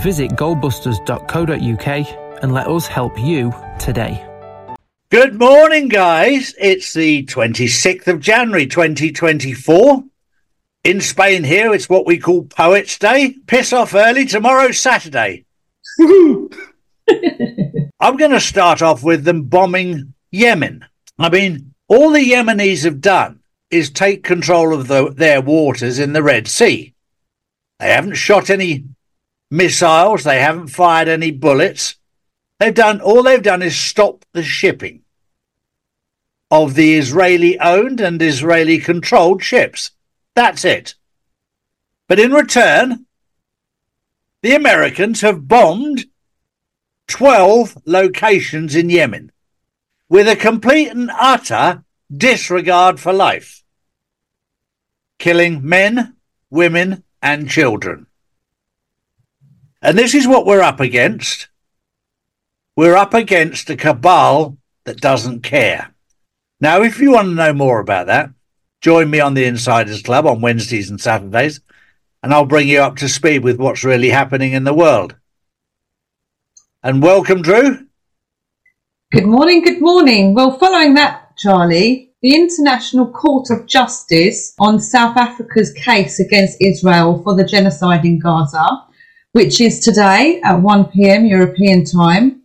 Visit goldbusters.co.uk and let us help you today. Good morning, guys. It's the 26th of January 2024. In Spain, here, it's what we call Poets' Day. Piss off early. Tomorrow's Saturday. I'm going to start off with them bombing Yemen. I mean, all the Yemenis have done is take control of the, their waters in the Red Sea. They haven't shot any missiles. They haven't fired any bullets. They've done all they've done is stop the shipping of the Israeli owned and Israeli controlled ships. That's it. But in return, the Americans have bombed 12 locations in Yemen with a complete and utter disregard for life, killing men, women, and children. And this is what we're up against. We're up against a cabal that doesn't care. Now, if you want to know more about that, join me on the Insiders Club on Wednesdays and Saturdays, and I'll bring you up to speed with what's really happening in the world. And welcome, Drew. Good morning, good morning. Well, following that, Charlie, the International Court of Justice on South Africa's case against Israel for the genocide in Gaza which is today at 1 pm European time.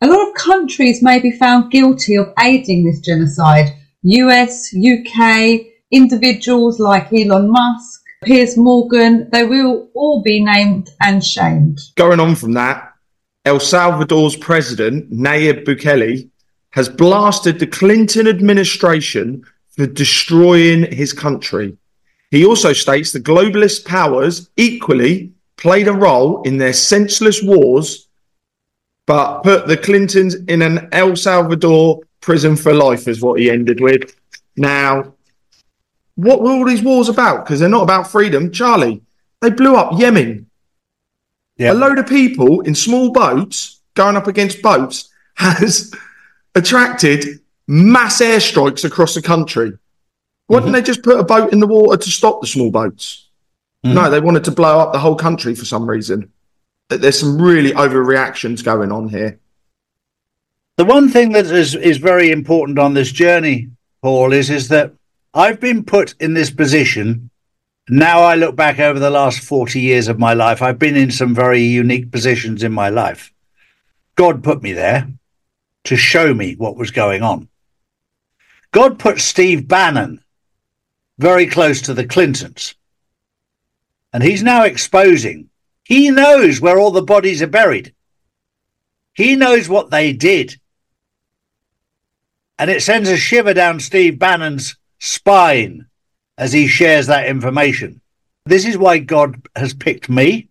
A lot of countries may be found guilty of aiding this genocide. US, UK, individuals like Elon Musk, Piers Morgan, they will all be named and shamed. Going on from that, El Salvador's president, Nayib Bukele, has blasted the Clinton administration for destroying his country. He also states the globalist powers equally played a role in their senseless wars, but put the Clintons in an El Salvador prison for life, is what he ended with. Now, what were all these wars about? Because they're not about freedom. Charlie, they blew up Yemen. A load of people in small boats going up against boats has attracted mass airstrikes across the country. Why mm-hmm. didn't they just put a boat in the water to stop the small boats? Mm. No, they wanted to blow up the whole country for some reason. There's some really overreactions going on here. The one thing that is, is very important on this journey, Paul, is, is that I've been put in this position. Now I look back over the last 40 years of my life, I've been in some very unique positions in my life. God put me there to show me what was going on. God put Steve Bannon very close to the Clintons and he's now exposing. He knows where all the bodies are buried. He knows what they did. And it sends a shiver down Steve Bannon's spine as he shares that information. This is why God has picked me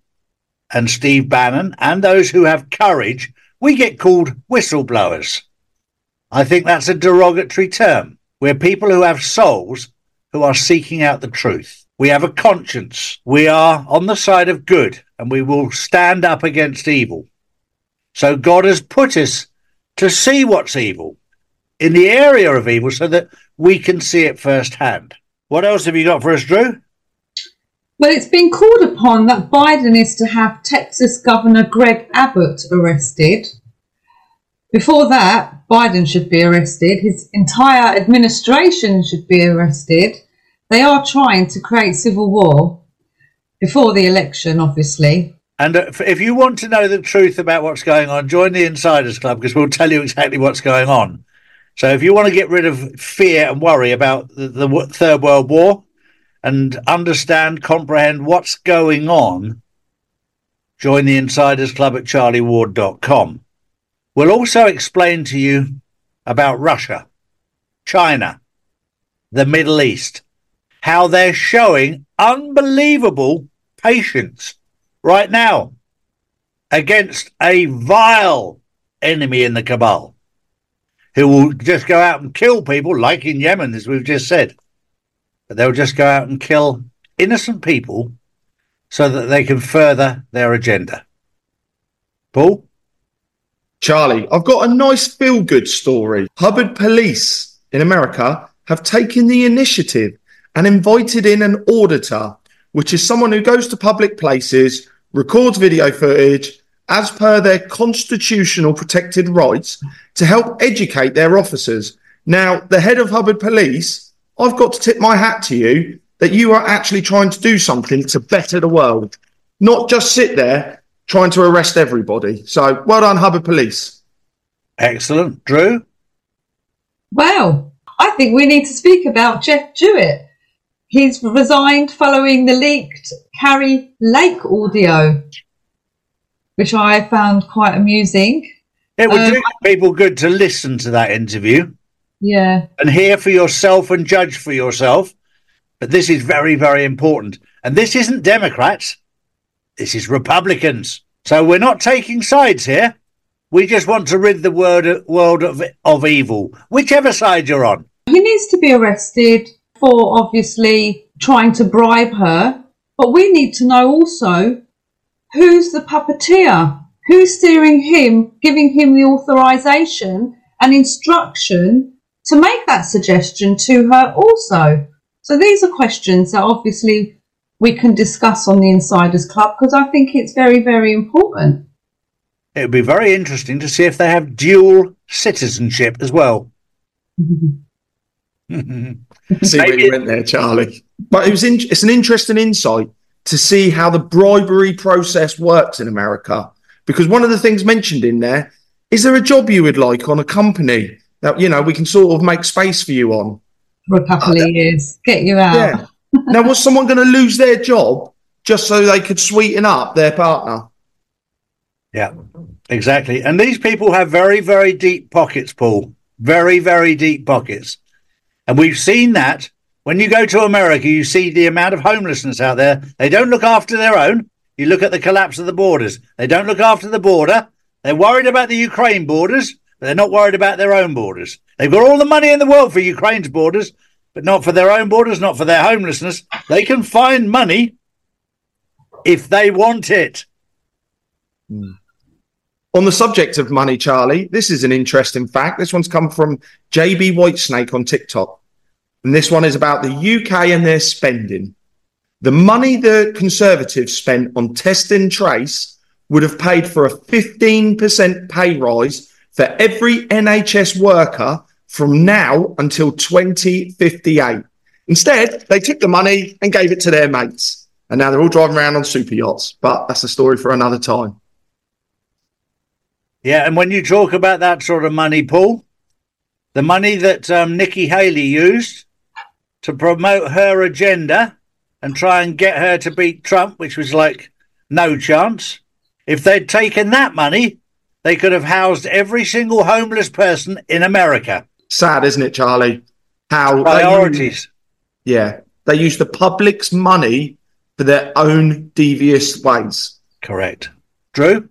and Steve Bannon and those who have courage. We get called whistleblowers. I think that's a derogatory term. We're people who have souls who are seeking out the truth. We have a conscience. We are on the side of good and we will stand up against evil. So God has put us to see what's evil in the area of evil so that we can see it firsthand. What else have you got for us, Drew? Well, it's been called upon that Biden is to have Texas Governor Greg Abbott arrested. Before that, Biden should be arrested. His entire administration should be arrested. They are trying to create civil war before the election, obviously. And uh, if you want to know the truth about what's going on, join the Insiders Club because we'll tell you exactly what's going on. So if you want to get rid of fear and worry about the, the Third World War and understand, comprehend what's going on, join the Insiders Club at charlieward.com. We'll also explain to you about Russia, China, the Middle East, how they're showing unbelievable patience right now. against a vile enemy in the cabal who will just go out and kill people, like in Yemen, as we've just said. But they'll just go out and kill innocent people so that they can further their agenda. Paul? Charlie, I've got a nice feel good story. Hubbard Police in America have taken the initiative and invited in an auditor, which is someone who goes to public places, records video footage as per their constitutional protected rights to help educate their officers. Now, the head of Hubbard Police, I've got to tip my hat to you that you are actually trying to do something to better the world, not just sit there trying to arrest everybody. So, well done, Hubbard Police. Excellent. Drew? Well, I think we need to speak about Jeff DeWit. He's resigned following the leaked Kari Lake audio which I found quite amusing. It would um, do people good to listen to that interview. Yeah. And hear for yourself and judge for yourself. But this is very, very important. And this isn't Democrats. This is Republicans. So we're not taking sides here. We just want to rid the world, world of, of evil, whichever side you're on. He needs to be arrested for obviously trying to bribe her. But we need to know also who's the puppeteer? Who's steering him, giving him the authorization and instruction to make that suggestion to her also? So these are questions that obviously we can discuss on the Insiders Club because I think it's very, very important. It would be very interesting to see if they have dual citizenship as well. see where you went there, Charlie. But it was in, it's an interesting insight to see how the bribery process works in America. Because one of the things mentioned in there is there a job you would like on a company that you know we can sort of make space for you on for a couple uh, of years, get you out. Yeah. now, was someone going to lose their job just so they could sweeten up their partner? Yeah, exactly. And these people have very, very deep pockets, Paul. Very, very deep pockets. And we've seen that when you go to America, you see the amount of homelessness out there. They don't look after their own. You look at the collapse of the borders. They don't look after the border. They're worried about the Ukraine borders, but they're not worried about their own borders. They've got all the money in the world for Ukraine's borders, but not for their own borders, not for their homelessness. They can find money if they want it. Mm. On the subject of money, Charlie, this is an interesting fact. This one's come from JB Whitesnake on TikTok. And this one is about the UK and their spending. The money the Conservatives spent on test and trace would have paid for a 15% pay rise for every NHS worker from now until 2058. Instead, they took the money and gave it to their mates. And now they're all driving around on super yachts. But that's a story for another time. Yeah, and when you talk about that sort of money, Paul, the money that um, Nikki Haley used to promote her agenda and try and get her to beat Trump, which was like no chance. If they'd taken that money, they could have housed every single homeless person in America. Sad, isn't it, Charlie? How priorities. They, yeah, they use the public's money for their own devious ways. Correct. Drew?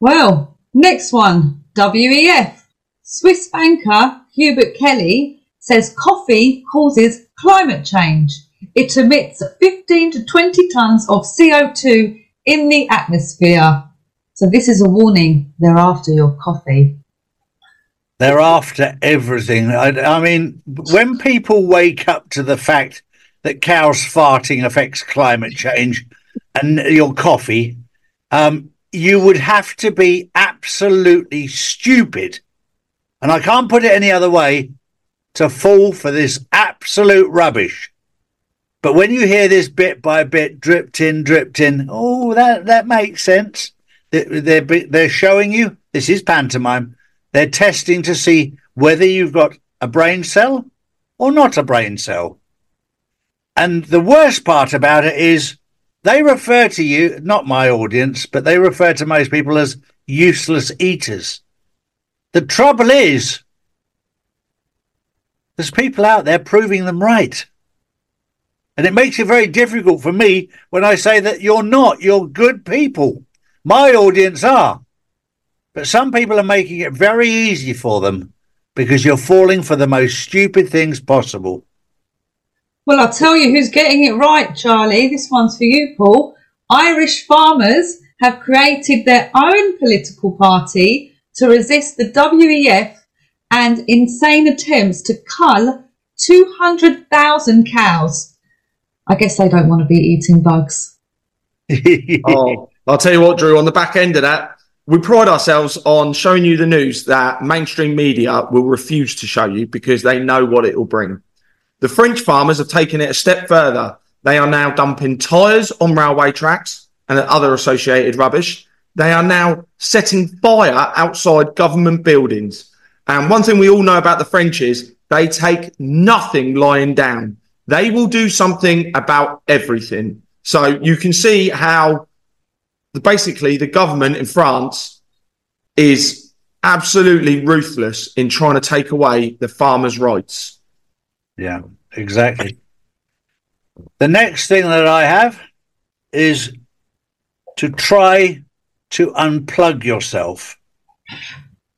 Well, next one WEF. Swiss banker Hubert Keller says coffee causes climate change. It emits 15 to 20 tons of CO2 in the atmosphere. So this is a warning. They're after your coffee. They're after everything. I, I mean, when people wake up to the fact that cows farting affects climate change and your coffee, um, you would have to be absolutely stupid. And I can't put it any other way to fall for this absolute rubbish. But when you hear this bit by bit, dripped in, dripped in, oh, that, that makes sense. They're, they're showing you this is pantomime. They're testing to see whether you've got a brain cell or not a brain cell. And the worst part about it is they refer to you, not my audience, but they refer to most people as useless eaters. The trouble is, there's people out there proving them right. And it makes it very difficult for me when I say that you're not. You're good people. My audience are. But some people are making it very easy for them because you're falling for the most stupid things possible. Well, I'll tell you who's getting it right, Charlie. This one's for you, Paul. Irish farmers have created their own political party to resist the WEF and insane attempts to cull 200,000 cows. I guess they don't want to be eating bugs. oh, I'll tell you what, Drew, on the back end of that, we pride ourselves on showing you the news that mainstream media will refuse to show you because they know what it will bring. The French farmers have taken it a step further. They are now dumping tyres on railway tracks and other associated rubbish. They are now setting fire outside government buildings. And one thing we all know about the French is they take nothing lying down. They will do something about everything. So you can see how the, basically the government in France is absolutely ruthless in trying to take away the farmers' rights. Yeah, exactly. The next thing that I have is to try to unplug yourself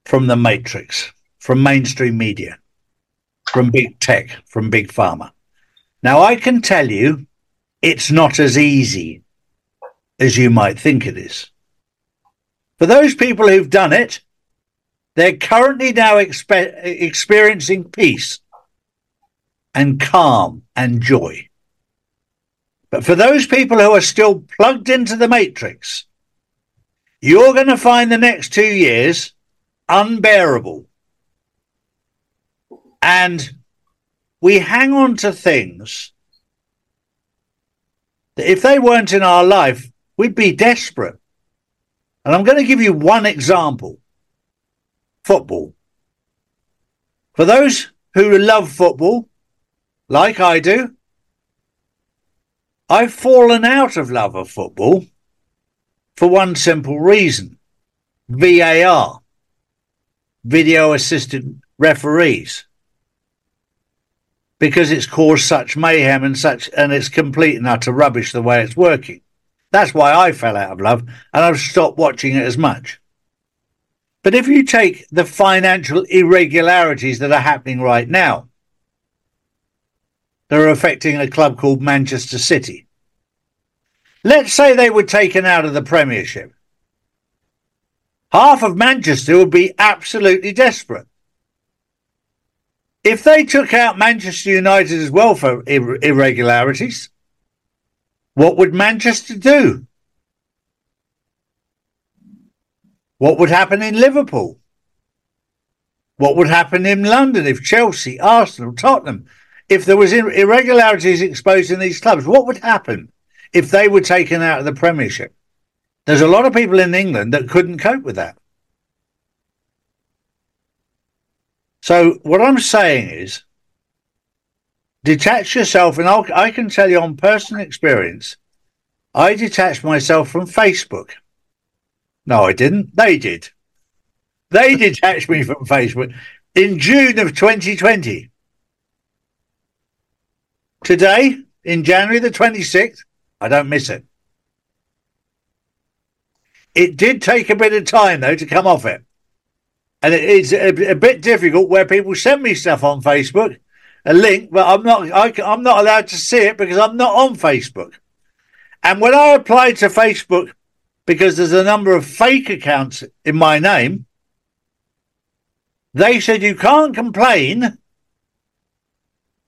from the matrix, from mainstream media, from big tech, from big pharma. Now, I can tell you it's not as easy as you might think it is. For those people who've done it, they're currently now expe- experiencing peace and calm and joy. But for those people who are still plugged into the matrix, you're going to find the next two years unbearable. And we hang on to things that if they weren't in our life, we'd be desperate. And I'm going to give you one example football. For those who love football, like I do, I've fallen out of love of football for one simple reason VAR, video assisted referees. Because it's caused such mayhem and such, and it's complete and utter rubbish the way it's working. That's why I fell out of love and I've stopped watching it as much. But if you take the financial irregularities that are happening right now, that are affecting a club called Manchester City. Let's say they were taken out of the Premiership. Half of Manchester would be absolutely desperate. If they took out Manchester United as well for ir- irregularities, what would Manchester do? What would happen in Liverpool? What would happen in London if Chelsea, Arsenal, Tottenham if there was irregularities exposed in these clubs, what would happen if they were taken out of the Premiership? There's a lot of people in England that couldn't cope with that. So what I'm saying is, detach yourself, and I'll, I can tell you on personal experience, I detached myself from Facebook. No, I didn't. They did. They detached me from Facebook in June of 2020. Today, in January the 26th, I don't miss it. It did take a bit of time, though, to come off it. And it is a, a bit difficult where people send me stuff on Facebook, a link, but I'm not, I, I'm not allowed to see it because I'm not on Facebook. And when I applied to Facebook, because there's a number of fake accounts in my name, they said you can't complain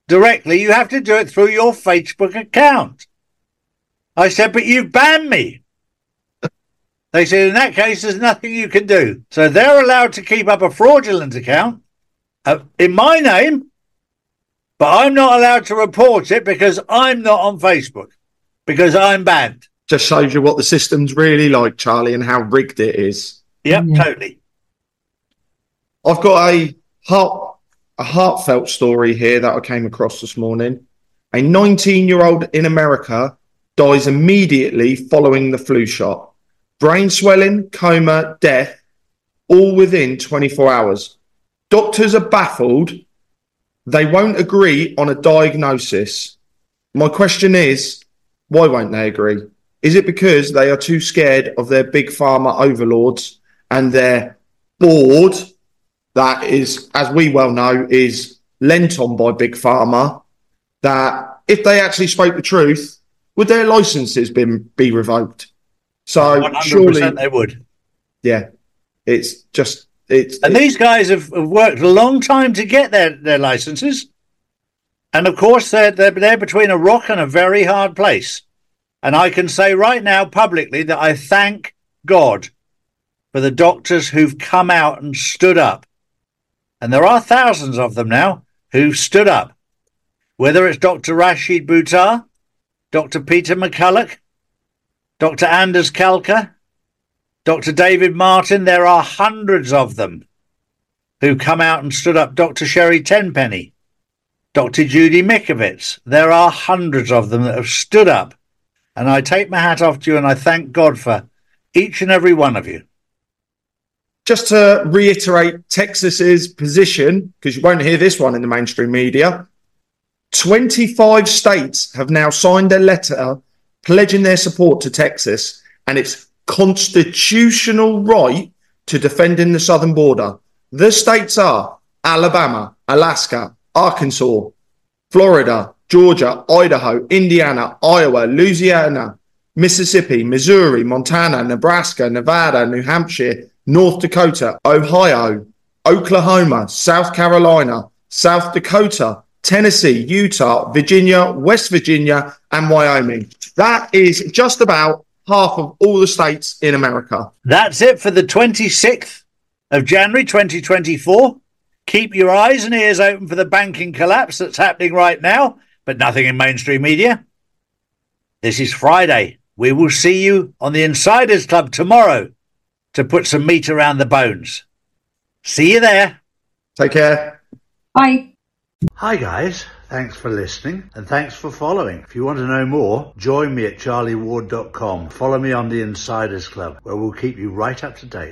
directly. You have to do it through your Facebook account. I said, but you've banned me. They said, in that case, there's nothing you can do. So they're allowed to keep up a fraudulent account uh, in my name, but I'm not allowed to report it because I'm not on Facebook because I'm banned. Just shows you what the system's really like, Charlie, and how rigged it is. Yep, yeah. totally. I've got a heart a heartfelt story here that I came across this morning. A 19 year old in America dies immediately following the flu shot. Brain swelling, coma, death, all within 24 hours. Doctors are baffled. They won't agree on a diagnosis. My question is, why won't they agree? Is it because they are too scared of their big pharma overlords and their board that is, as we well know, is lent on by big pharma? That if they actually spoke the truth, would their licenses been be revoked? So 100% surely, they would. yeah, it's just it's And these guys have, have worked a long time to get their, their licenses. And of course, they're, they're, they're between a rock and a very hard place. And I can say right now publicly that I thank God for the doctors who've come out and stood up. And there are thousands of them now who've stood up. Whether it's Dr. Rashid Buttar, Dr. Peter McCullough, Dr. Anders Kalcker, Dr. David Martin, there are hundreds of them who come out and stood up. Dr. Sherry Tenpenny, Dr. Judy Mikovits, there are hundreds of them that have stood up. And I take my hat off to you and I thank God for each and every one of you. just to reiterate Texas's position, because you won't hear this one in the mainstream media. 25 states have now signed a letter pledging their support to Texas and its constitutional right to defending the southern border. The states are Alabama, Alaska, Arkansas, Florida, Georgia, Idaho, Indiana, Iowa, Louisiana, Mississippi, Missouri, Montana, Nebraska, Nevada, New Hampshire, North Dakota, Ohio, Oklahoma, South Carolina, South Dakota, Tennessee, Utah, Virginia, West Virginia, and Wyoming. That is just about half of all the states in America. That's it for the 26th of January 2024. Keep your eyes and ears open for the banking collapse that's happening right now, but nothing in mainstream media. This is Friday. We will see you on the Insiders Club tomorrow to put some meat around the bones. See you there. Take care. Bye. Hi, guys. Thanks for listening and thanks for following. If you want to know more, join me at charlieward.com. Follow me on the Insiders Club, where we'll keep you right up to date.